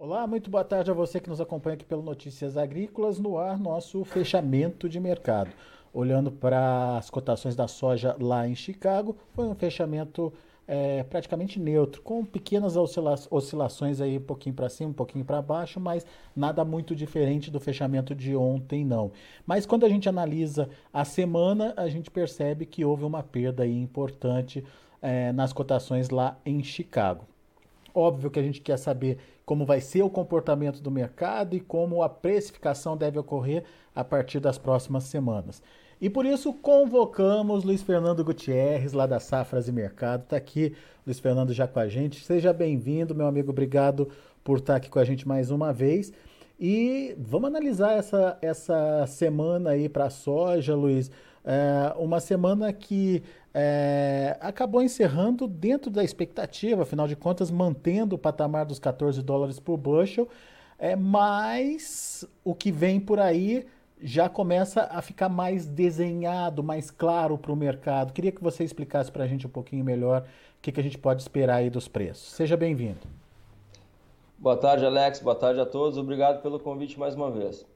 Olá, muito boa tarde a você que nos acompanha aqui pelo Notícias Agrícolas, no ar nosso fechamento de mercado. Olhando para as cotações da soja lá em Chicago, foi um fechamento é, praticamente neutro, com pequenas oscila oscilações aí um pouquinho para cima, um pouquinho para baixo, mas nada muito diferente do fechamento de ontem, não. Mas quando a gente analisa a semana, a gente percebe que houve uma perda aí importante é, nas cotações lá em Chicago. Óbvio que a gente quer saber como vai ser o comportamento do mercado e como a precificação deve ocorrer a partir das próximas semanas. E por isso convocamos Luiz Fernando Gutierrez, lá da Safras e Mercado. Está aqui, Luiz Fernando, já com a gente. Seja bem-vindo, meu amigo. Obrigado por estar aqui com a gente mais uma vez. E vamos analisar essa, essa semana aí para a soja, Luiz. É uma semana que é, acabou encerrando dentro da expectativa, afinal de contas, mantendo o patamar dos 14 dólares por bushel, é, mas o que vem por aí já começa a ficar mais desenhado, mais claro para o mercado. Queria que você explicasse para a gente um pouquinho melhor o que, que a gente pode esperar aí dos preços. Seja bem-vindo. Boa tarde, Alex. Boa tarde a todos. Obrigado pelo convite mais uma vez.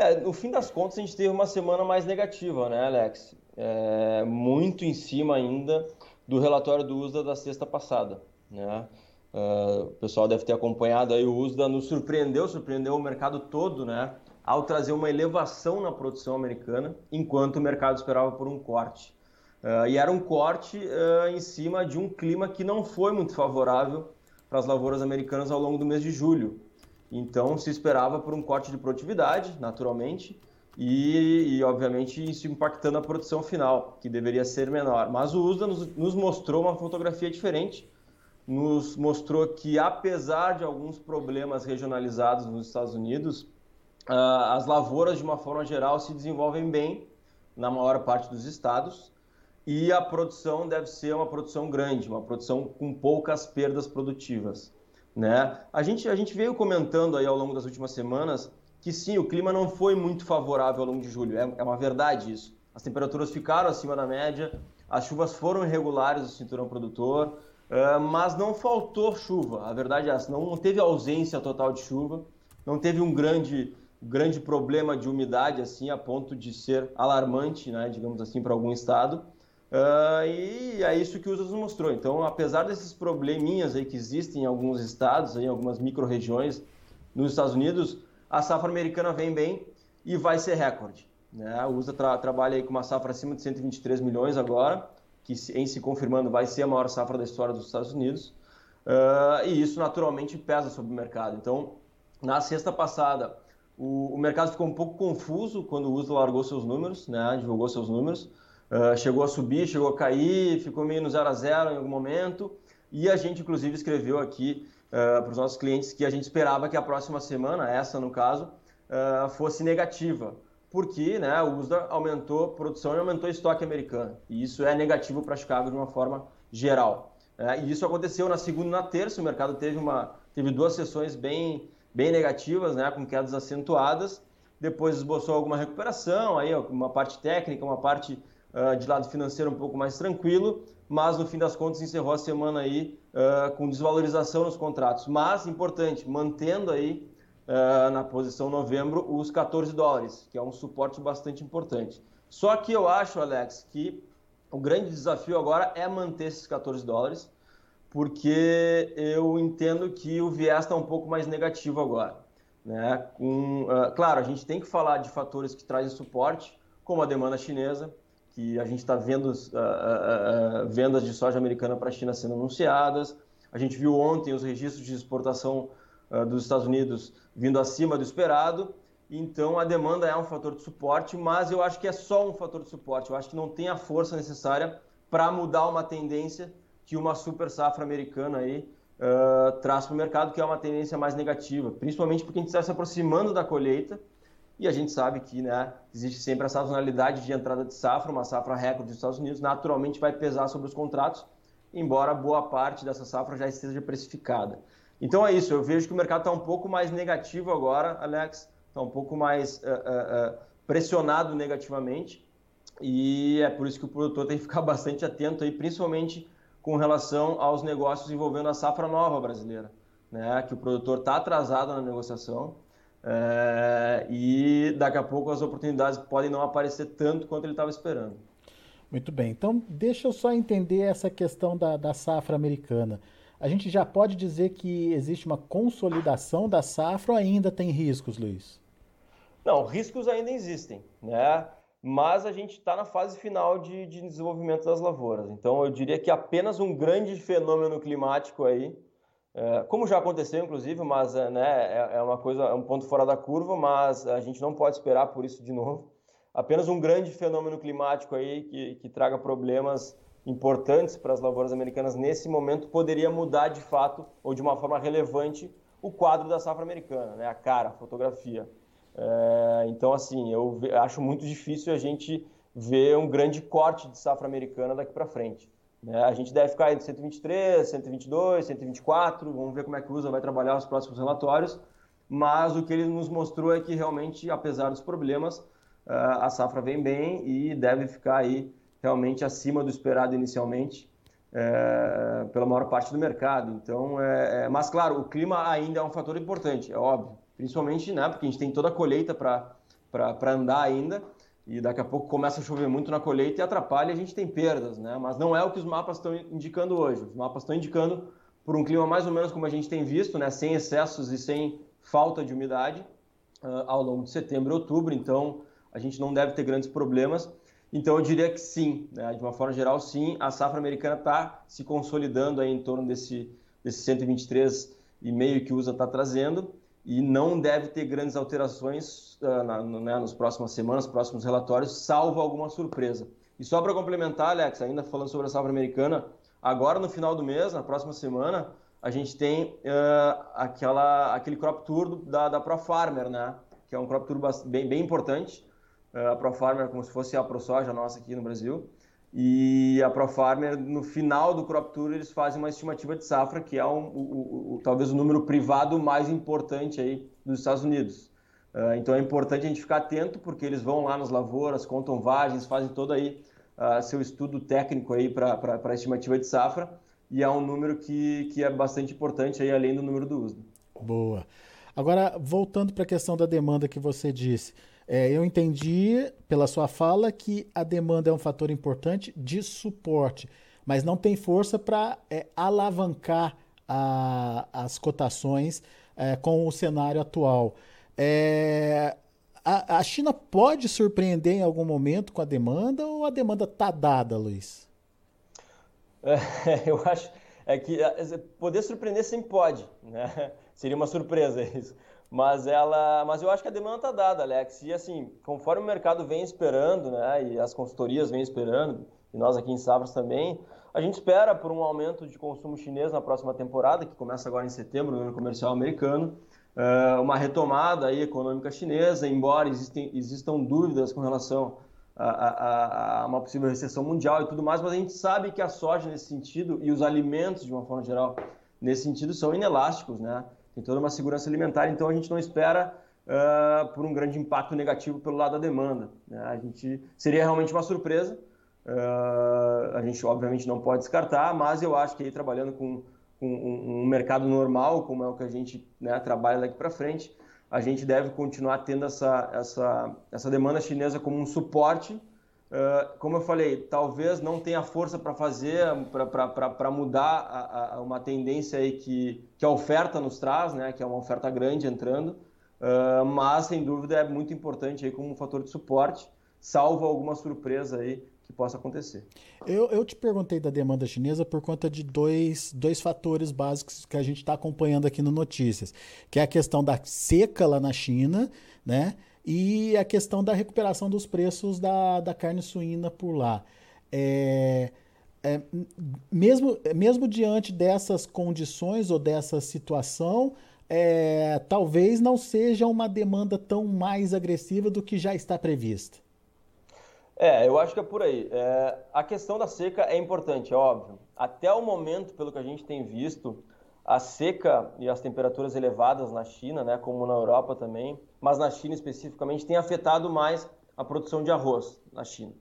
É, no fim das contas, a gente teve uma semana mais negativa, né, Alex? é, muito em cima ainda do relatório do USDA da sexta passada. Né? Uh, o pessoal deve ter acompanhado aí o USDA nos surpreendeu, surpreendeu o mercado todo, né? Ao trazer uma elevação na produção americana, enquanto o mercado esperava por um corte. Uh, e era um corte uh, em cima de um clima que não foi muito favorável para as lavouras americanas ao longo do mês de julho. Então se esperava por um corte de produtividade, naturalmente, e, e, obviamente isso impactando a produção final, que deveria ser menor. Mas o USDA nos, nos, mostrou uma fotografia diferente, nos mostrou que apesar de alguns problemas regionalizados nos Estados Unidos, uh, as lavouras de uma forma geral se desenvolvem bem na maior parte dos estados e a produção deve ser uma produção grande, uma produção com poucas perdas produtivas. Né? A, gente, a gente veio comentando aí ao longo das últimas semanas que sim, o clima não foi muito favorável ao longo de julho. É, é uma verdade isso. As temperaturas ficaram acima da média, as chuvas foram irregulares no cinturão produtor, uh, mas não faltou chuva. A verdade é essa, não teve ausência total de chuva, não teve um grande, grande problema de umidade assim a ponto de ser alarmante, né, digamos assim, para algum estado. Uh, e é isso que o USAS mostrou. Então, apesar desses probleminhas aí que existem em alguns estados, em algumas micro-regiões nos Estados Unidos, a safra americana vem bem e vai ser recorde. Né? A USA tra trabalha aí com uma safra acima de 123 milhões agora, que em se confirmando vai ser a maior safra da história dos Estados Unidos. Uh, e isso naturalmente pesa sobre o mercado. Então, na sexta passada, o, o, mercado ficou um pouco confuso quando o USA largou seus números, né? divulgou seus números. Uh, chegou a subir, chegou a cair, ficou meio no zero a zero em algum momento. E a gente, inclusive, escreveu aqui uh, para os nossos clientes que a gente esperava que a próxima semana, essa no caso, uh, fosse negativa, porque né, o USDA aumentou produção e aumentou estoque americano. E isso é negativo para Chicago de uma forma geral. Uh, e isso aconteceu na segunda e na terça, o mercado teve, uma, teve duas sessões bem, bem negativas, né, com quedas acentuadas, depois esboçou alguma recuperação, aí uma parte técnica, uma parte uh, de lado financeiro um pouco mais tranquilo, mas no fim das contas encerrou a semana aí uh, com desvalorização nos contratos. Mas, importante, mantendo aí uh, na posição novembro os 14 dólares, que é um suporte bastante importante. Só que eu acho, Alex, que o grande desafio agora é manter esses 14 dólares, porque eu entendo que o viés está um pouco mais negativo agora. Né? Com, uh, claro, a gente tem que falar de fatores que trazem suporte, como a demanda chinesa, que a gente está vendo uh, uh, uh, vendas de soja americana para a China sendo anunciadas. A gente viu ontem os registros de exportação dos Estados Unidos vindo acima do esperado. Então a demanda é um fator de suporte, mas eu acho que é só um fator de suporte. Eu acho que não tem a força necessária para mudar uma tendência que uma super safra americana aí traz para o mercado, que é uma tendência mais negativa, principalmente porque a gente está se aproximando da colheita e a gente sabe que né, existe sempre a sazonalidade de entrada de safra, uma safra recorde dos Estados Unidos, naturalmente vai pesar sobre os contratos, embora boa parte dessa safra já esteja precificada. Então é isso, eu vejo que o mercado está um pouco mais negativo agora, Alex, está um pouco mais uh, uh, pressionado negativamente, e é por isso que o produtor tem que ficar bastante atento aí, principalmente com relação aos negócios envolvendo a safra nova brasileira. né, que o produtor está atrasado na negociação é, e daqui a pouco as oportunidades podem não aparecer tanto quanto ele estava esperando. Muito bem, então deixa eu só entender essa questão da, da safra americana. A gente já pode dizer que existe uma consolidação da safra ou ainda tem riscos, Luiz? Não, riscos ainda existem, né? Mas a gente está na fase final de, de, desenvolvimento das lavouras. Então eu diria que apenas um grande fenômeno climático aí, como já aconteceu inclusive, mas é, né, é, é uma coisa, é um ponto fora da curva, mas a gente não pode esperar por isso de novo. Apenas um grande fenômeno climático aí que, que traga problemas importantes para as lavouras americanas nesse momento poderia mudar de fato ou de uma forma relevante o quadro da safra americana, né? a cara, a fotografia. É, então, assim, eu acho muito difícil a gente ver um grande corte de safra americana daqui para frente. Né? A gente deve ficar entre 123, 122, 124, vamos ver como é que o USA vai trabalhar os próximos relatórios, mas o que ele nos mostrou é que realmente, apesar dos problemas, é, a safra vem bem e deve ficar aí realmente acima do esperado inicialmente é, pela maior parte do mercado. Então, é, é, mas claro, o clima ainda é um fator importante, é óbvio, principalmente, né, porque a gente tem toda a colheita para andar ainda e daqui a pouco começa a chover muito na colheita e atrapalha, a gente tem perdas, né? Mas não é o que os mapas estão indicando hoje. Os mapas estão indicando por um clima mais ou menos como a gente tem visto, né, sem excessos e sem falta de umidade uh, ao longo de setembro e outubro. Então, a gente não deve ter grandes problemas. Então eu diria que sim, né? de uma forma geral sim, a safra americana está se consolidando aí em torno desse, desse 123,5 que o USA está trazendo e não deve ter grandes alterações uh, na, né, nas próximas semanas, próximos relatórios, salvo alguma surpresa. E só para complementar, Alex, ainda falando sobre a safra americana, agora no final do mês, na próxima semana, a gente tem uh, aquela, aquele crop tour da, da Pro Farmer, né? que é um crop tour bem, bem importante, é, a ProFarmer como se fosse a ProSoja nossa aqui no Brasil. E a ProFarmer, no final do Crop Tour, eles fazem uma estimativa de safra, que é um, o, o, talvez o número privado mais importante aí dos Estados Unidos. Uh, então é importante a gente ficar atento, porque eles vão lá nas lavouras, contam vagens, fazem todo aí uh, seu estudo técnico aí para a estimativa de safra, e é um número que, que é bastante importante aí, além do número do uso. Boa. Agora, voltando para a questão da demanda que você disse, é, eu entendi pela sua fala que a demanda é um fator importante de suporte, mas não tem força para é, alavancar a, as cotações é, com o cenário atual. É, a, a, China pode surpreender em algum momento com a demanda ou a demanda está dada, Luiz? É, eu acho é que é, poder surpreender sempre pode, né? Seria uma surpresa isso mas ela, mas eu acho que a demanda está dada, Alex. E assim, conforme o mercado vem esperando, né, e as consultorias vêm esperando, e nós aqui em Sabras também, a gente espera por um aumento de consumo chinês na próxima temporada, que começa agora em setembro, no ano comercial americano, eh, uma retomada aí econômica chinesa, embora existem, existam dúvidas com relação a, a, a, uma possível recessão mundial e tudo mais, mas a gente sabe que a soja nesse sentido e os alimentos de uma forma geral nesse sentido são inelásticos, né? Tem toda uma segurança alimentar, então a gente não espera uh, por um grande impacto negativo pelo lado da demanda. Né? A gente seria realmente uma surpresa. Uh, a gente obviamente não pode descartar, mas eu acho que aí trabalhando com, com um, um, mercado normal, como é o que a gente né, trabalha daqui para frente, a gente deve continuar tendo essa, essa, essa demanda chinesa como um suporte Uh, como eu falei, talvez não tenha força para fazer, para mudar a, a, uma tendência aí que, que a oferta nos traz, né, que é uma oferta grande entrando, uh, mas sem dúvida é muito importante aí como um fator de suporte, salvo alguma surpresa aí que possa acontecer. Eu, eu te perguntei da demanda chinesa por conta de dois, dois fatores básicos que a gente está acompanhando aqui no Notícias, que é a questão da seca lá na China, né? E a questão da recuperação dos preços da, da carne suína por lá. É, é, mesmo, mesmo diante dessas condições ou dessa situação, é, talvez não seja uma demanda tão mais agressiva do que já está prevista. É, eu acho que é por aí. É, a questão da seca é importante, é óbvio. Até o momento, pelo que a gente tem visto, a seca e as temperaturas elevadas na China, né, como na Europa também, mas na China especificamente, tem afetado mais a produção de arroz na China.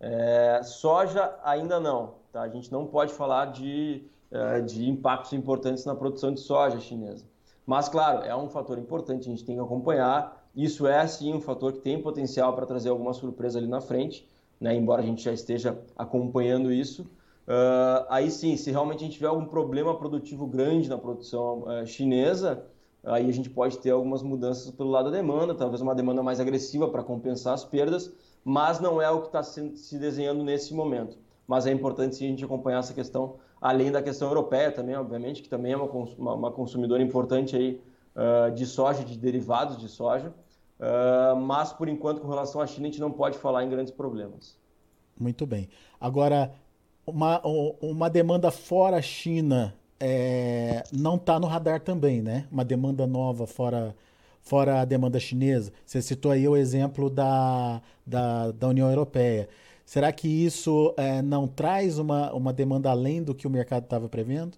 É, soja ainda não, tá? a gente não pode falar de uh, de impactos importantes na produção de soja chinesa. Mas, claro, é um fator importante, a gente tem que acompanhar. Isso é, sim, um fator que tem potencial para trazer alguma surpresa ali na frente, né? embora a gente já esteja acompanhando isso. Uh, aí sim, se realmente a gente tiver algum problema produtivo grande na produção uh, chinesa, aí a gente pode ter algumas mudanças pelo lado da demanda, talvez uma demanda mais agressiva para compensar as perdas, mas não é o que está se desenhando nesse momento. Mas é importante sim a gente acompanhar essa questão, além da questão europeia também, obviamente, que também é uma, uma consumidora importante aí, uh, de soja, de derivados de soja. Uh, mas, por enquanto, com relação à China, a gente não pode falar em grandes problemas. Muito bem. Agora, uma, uma demanda fora China é, não está no radar também, né? Uma demanda nova fora, fora a demanda chinesa. Você citou aí o exemplo da, da, da União Europeia. Será que isso é, não traz uma, uma demanda além do que o mercado estava prevendo?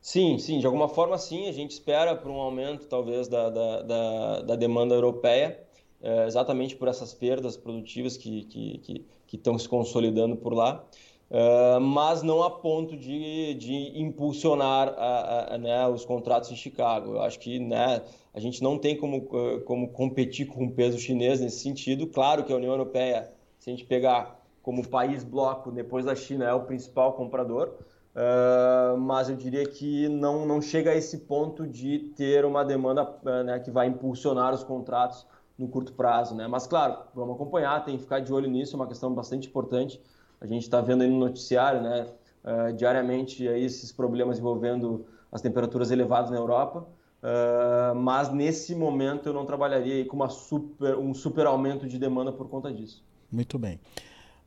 Sim, sim, de alguma forma sim, a gente espera por um aumento talvez da, da, da, da demanda europeia, é, exatamente por essas perdas produtivas que, que, que, que estão se consolidando por lá. Uh, mas não a ponto de, de impulsionar a, a, né, os contratos em Chicago. Eu acho que né, a gente não tem como, como competir com o peso chinês nesse sentido. Claro que a União Europeia, se a gente pegar como país bloco, depois da China, é o principal comprador, uh, mas eu diria que não, não chega a esse ponto de ter uma demanda né, que vai impulsionar os contratos no curto prazo. Né? Mas, claro, vamos acompanhar, tem que ficar de olho nisso, é uma questão bastante importante a gente está vendo aí no noticiário, né, uh, diariamente aí esses problemas envolvendo as temperaturas elevadas na Europa. Uh, mas nesse momento eu não trabalharia com uma super, um super aumento de demanda por conta disso. Muito bem.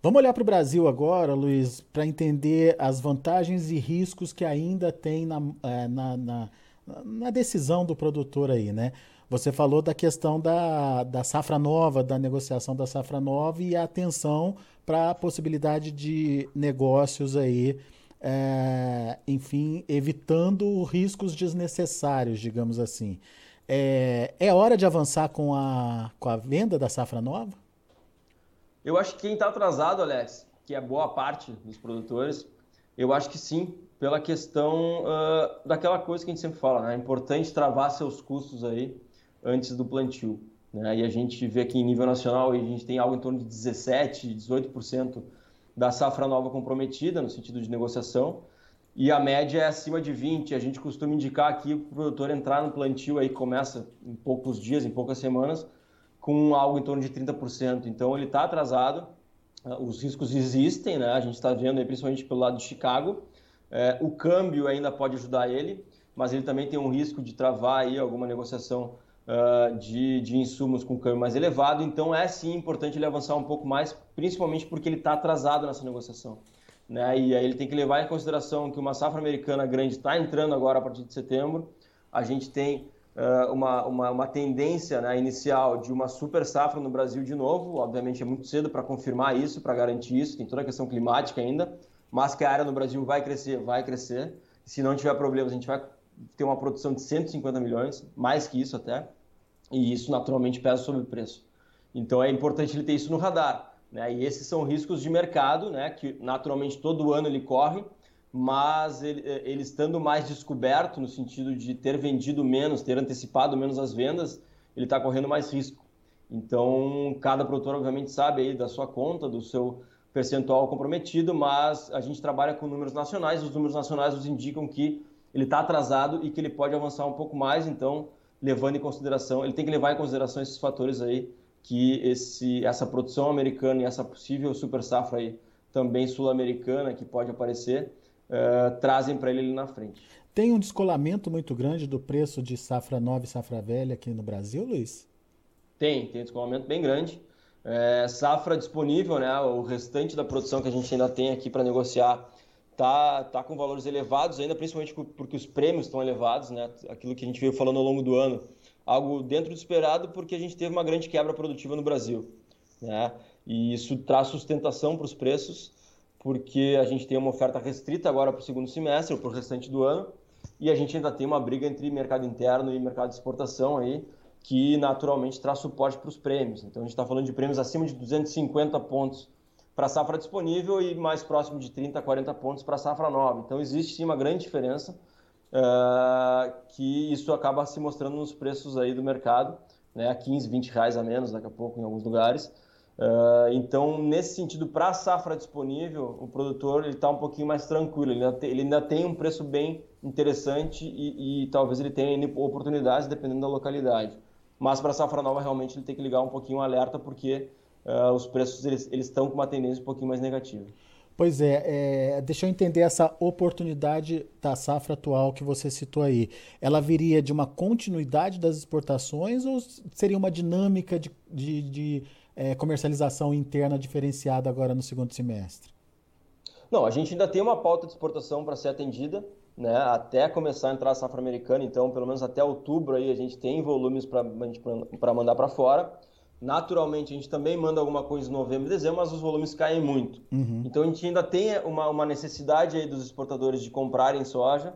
Vamos olhar para o Brasil agora, Luiz, para entender as vantagens e riscos que ainda tem na, eh, na, na, na decisão do produtor aí, né? Você falou da questão da, da safra nova, da negociação da safra nova e a atenção para a possibilidade de negócios aí, é, enfim, evitando riscos desnecessários, digamos assim. É, é hora de avançar com a, com a venda da safra nova? Eu acho que quem está atrasado, Alex, que é boa parte dos produtores, eu acho que sim, pela questão uh, daquela coisa que a gente sempre fala, né? É importante travar seus custos aí antes do plantio. Né? E a gente vê que em nível nacional a gente tem algo em torno de 17%, 18% da safra nova comprometida, no sentido de negociação, e a média é acima de 20%. A gente costuma indicar aqui o produtor entrar no plantio, aí começa em poucos dias, em poucas semanas, com algo em torno de 30%. Então ele está atrasado, ah, os riscos existem, né? a gente está vendo aí, principalmente pelo lado de Chicago. É, o câmbio ainda pode ajudar ele, mas ele também tem um risco de travar aí alguma negociação uh, de, de insumos com câmbio mais elevado, então é sim importante ele avançar um pouco mais, principalmente porque ele está atrasado nessa negociação. Né? E aí ele tem que levar em consideração que uma safra americana grande está entrando agora a partir de setembro, a gente tem uh, uma, uma, uma, tendência né, inicial de uma super safra no Brasil de novo, obviamente é muito cedo para confirmar isso, para garantir isso, tem toda a questão climática ainda, mas que a área no Brasil vai crescer, vai crescer, se não tiver problemas a gente vai ter uma produção de 150 milhões, mais que isso até, e isso naturalmente pesa sobre o preço. Então é importante ele ter isso no radar. Né? E esses são riscos de mercado, né? que naturalmente todo ano ele corre, mas ele, ele estando mais descoberto, no sentido de ter vendido menos, ter antecipado menos as vendas, ele está correndo mais risco. Então, cada produtor, obviamente, sabe aí da sua conta, do seu percentual comprometido, mas a gente trabalha com números nacionais, os números nacionais nos indicam que ele está atrasado e que ele pode avançar um pouco mais, então, levando em consideração, ele tem que levar em consideração esses fatores aí, que esse, essa produção americana e essa possível super safra aí, também sul-americana, que pode aparecer, uh, trazem para ele ali na frente. Tem um descolamento muito grande do preço de safra nova e safra velha aqui no Brasil, Luiz? Tem, tem um descolamento bem grande. É, safra disponível, né, o restante da produção que a gente ainda tem aqui para negociar tá, tá com valores elevados ainda, principalmente porque os prêmios estão elevados, né? Aquilo que a gente veio falando ao longo do ano, algo dentro do esperado, porque a gente teve uma grande quebra produtiva no Brasil, né? E isso traz sustentação para os preços, porque a gente tem uma oferta restrita agora para o segundo semestre ou para o restante do ano, e a gente ainda tem uma briga entre mercado interno e mercado de exportação aí, que naturalmente traz suporte para os prêmios. Então a gente está falando de prêmios acima de 250 pontos para safra disponível e mais próximo de 30, 40 pontos para safra nova. Então existe sim uma grande diferença uh, que isso acaba se mostrando nos preços aí do mercado, né, 15, 20 reais a menos daqui a pouco em alguns lugares. Uh, então, nesse sentido, para safra disponível, o produtor está um pouquinho mais tranquilo, ele ainda, tem, ele ainda, tem, um preço bem interessante e, e talvez ele tenha oportunidades dependendo da localidade. Mas para safra nova, realmente, ele tem que ligar um pouquinho o alerta, porque uh, os preços eles, eles estão com uma tendência um pouquinho mais negativa. Pois é, é, deixa eu entender essa oportunidade da safra atual que você citou aí. Ela viria de uma continuidade das exportações ou seria uma dinâmica de, de, de é, comercialização interna diferenciada agora no segundo semestre? Não, a gente ainda tem uma pauta de exportação para ser atendida, né, até começar a entrar a safra americana, então pelo menos até outubro aí a gente tem volumes para mandar para fora. Naturalmente, a gente também manda alguma coisa em novembro e dezembro, mas os volumes caem muito. Uhum. Então, a gente ainda tem uma, uma necessidade aí dos exportadores de comprarem soja,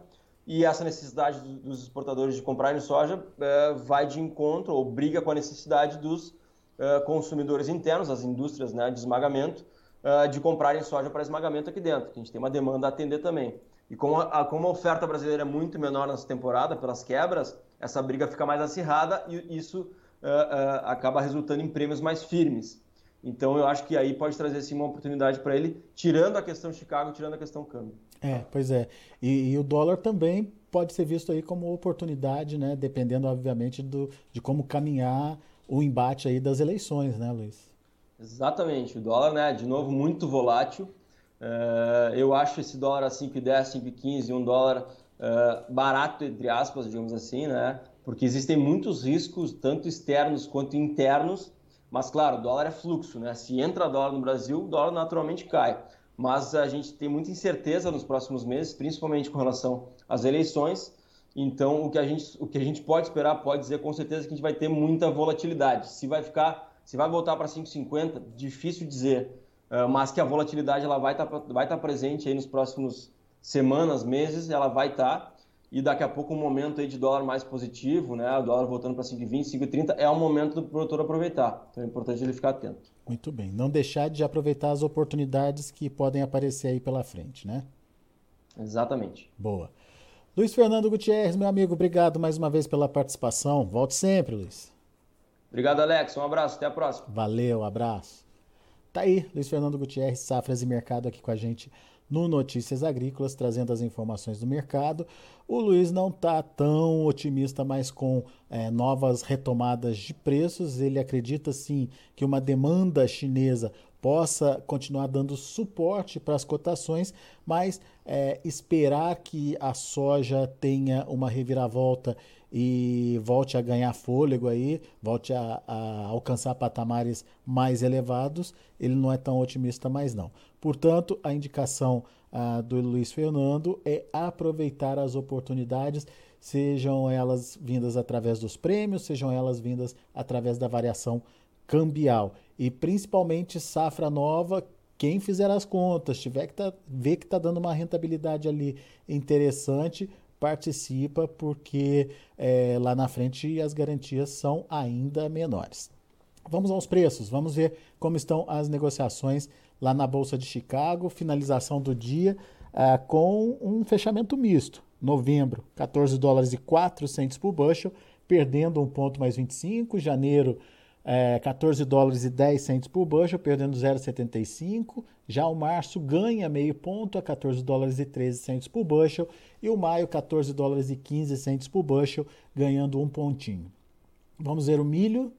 e essa necessidade dos exportadores de comprarem soja é, vai de encontro ou briga com a necessidade dos é, consumidores internos, as indústrias né, de esmagamento, é, de comprarem soja para esmagamento aqui dentro, que a gente tem uma demanda a atender também. E como a, como a oferta brasileira é muito menor nessa temporada, pelas quebras, essa briga fica mais acirrada e isso uh, uh, acaba resultando em prêmios mais firmes. Então eu acho que aí pode trazer sim uma oportunidade para ele, tirando a questão Chicago, tirando a questão câmbio. É, pois é. E, e, o dólar também pode ser visto aí como oportunidade, né? Dependendo, obviamente, do, de como caminhar o embate aí das eleições, né, Luiz? Exatamente. O dólar, né, de novo, muito volátil. Uh, eu acho esse dólar a 5,10, 5,15, um dólar uh, barato, entre aspas, digamos assim, né? Porque existem muitos riscos, tanto externos quanto internos, mas claro, dólar é fluxo, né? Se entra dólar no Brasil, o dólar naturalmente cai. Mas a gente tem muita incerteza nos próximos meses, principalmente com relação às eleições. Então, o que a gente, o que a gente pode esperar, pode dizer com certeza que a gente vai ter muita volatilidade. Se vai ficar, se vai voltar para 5,50, difícil dizer, ah, mas que a volatilidade ela vai estar tá, vai estar tá presente aí nos próximos semanas, meses, ela vai estar. E daqui a pouco um momento aí de dólar mais positivo, né? O dólar voltando para 5,20, 5,30 é o momento do produtor aproveitar. Então é importante ele ficar atento. Muito bem. Não deixar de aproveitar as oportunidades que podem aparecer aí pela frente, né? Exatamente. Boa. Luiz Fernando Gutierrez, meu amigo, obrigado mais uma vez pela participação. Volte sempre, Luiz. Obrigado, Alex. Um abraço, até a próxima. Valeu, abraço. Tá aí, Luiz Fernando Gutierrez, Safras e Mercado aqui com a gente no Notícias Agrícolas, trazendo as informações do mercado. O Luiz não está tão otimista mais com é, novas retomadas de preços. Ele acredita sim que uma demanda chinesa possa continuar dando suporte para as cotações, mas é, esperar que a soja tenha uma reviravolta e volte a ganhar fôlego aí, volte a, a, alcançar patamares mais elevados, ele não é tão otimista mais não. Portanto, a indicação ah, do Luiz Fernando é aproveitar as oportunidades, sejam elas vindas através dos prêmios, sejam elas vindas através da variação cambial e principalmente safra nova. Quem fizer as contas, tiver que tá, ver que está dando uma rentabilidade ali interessante, participa, porque é, lá na frente as garantias são ainda menores. Vamos aos preços, vamos ver como estão as negociações lá na Bolsa de Chicago, finalização do dia uh, com um fechamento misto. Novembro, 14 dólares e 4 centos por bushel, perdendo um ponto mais 25. Janeiro, 14 é, dólares e 10 centos por bushel, perdendo 0,75. Já o março ganha meio ponto a 14 dólares e 13 centos por bushel. E o maio, 14 dólares e 15 centos por bushel, ganhando um pontinho. Vamos ver o milho.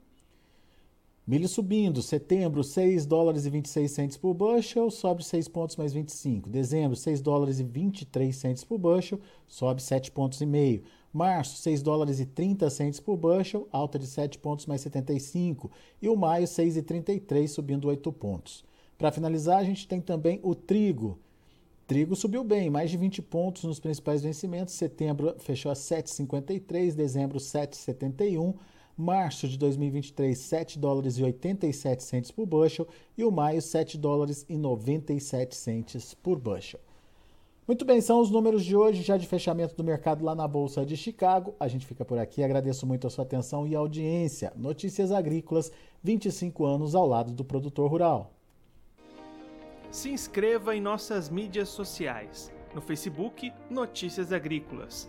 Milho subindo, setembro 6 dólares e 26 centos por bushel, sobe 6 pontos mais 25. Dezembro 6 dólares e 23 centos por bushel, sobe 7 pontos e meio. Março, 6 dólares e 30 centos por bushel, alta de 7 pontos mais 75. E o maio, 6,33, subindo 8 pontos. Para finalizar, a gente tem também o trigo. Trigo subiu bem, mais de 20 pontos nos principais vencimentos. Setembro fechou a 7,53, dezembro 7,71. Março de 2023, 7 dólares e 87 centos por bushel e o maio 7 dólares e 97 centos por bushel. Muito bem, são os números de hoje, já de fechamento do mercado lá na Bolsa de Chicago. A gente fica por aqui, agradeço muito a sua atenção e audiência. Notícias Agrícolas, 25 anos ao lado do produtor rural. Se inscreva em nossas mídias sociais. No Facebook, Notícias Agrícolas.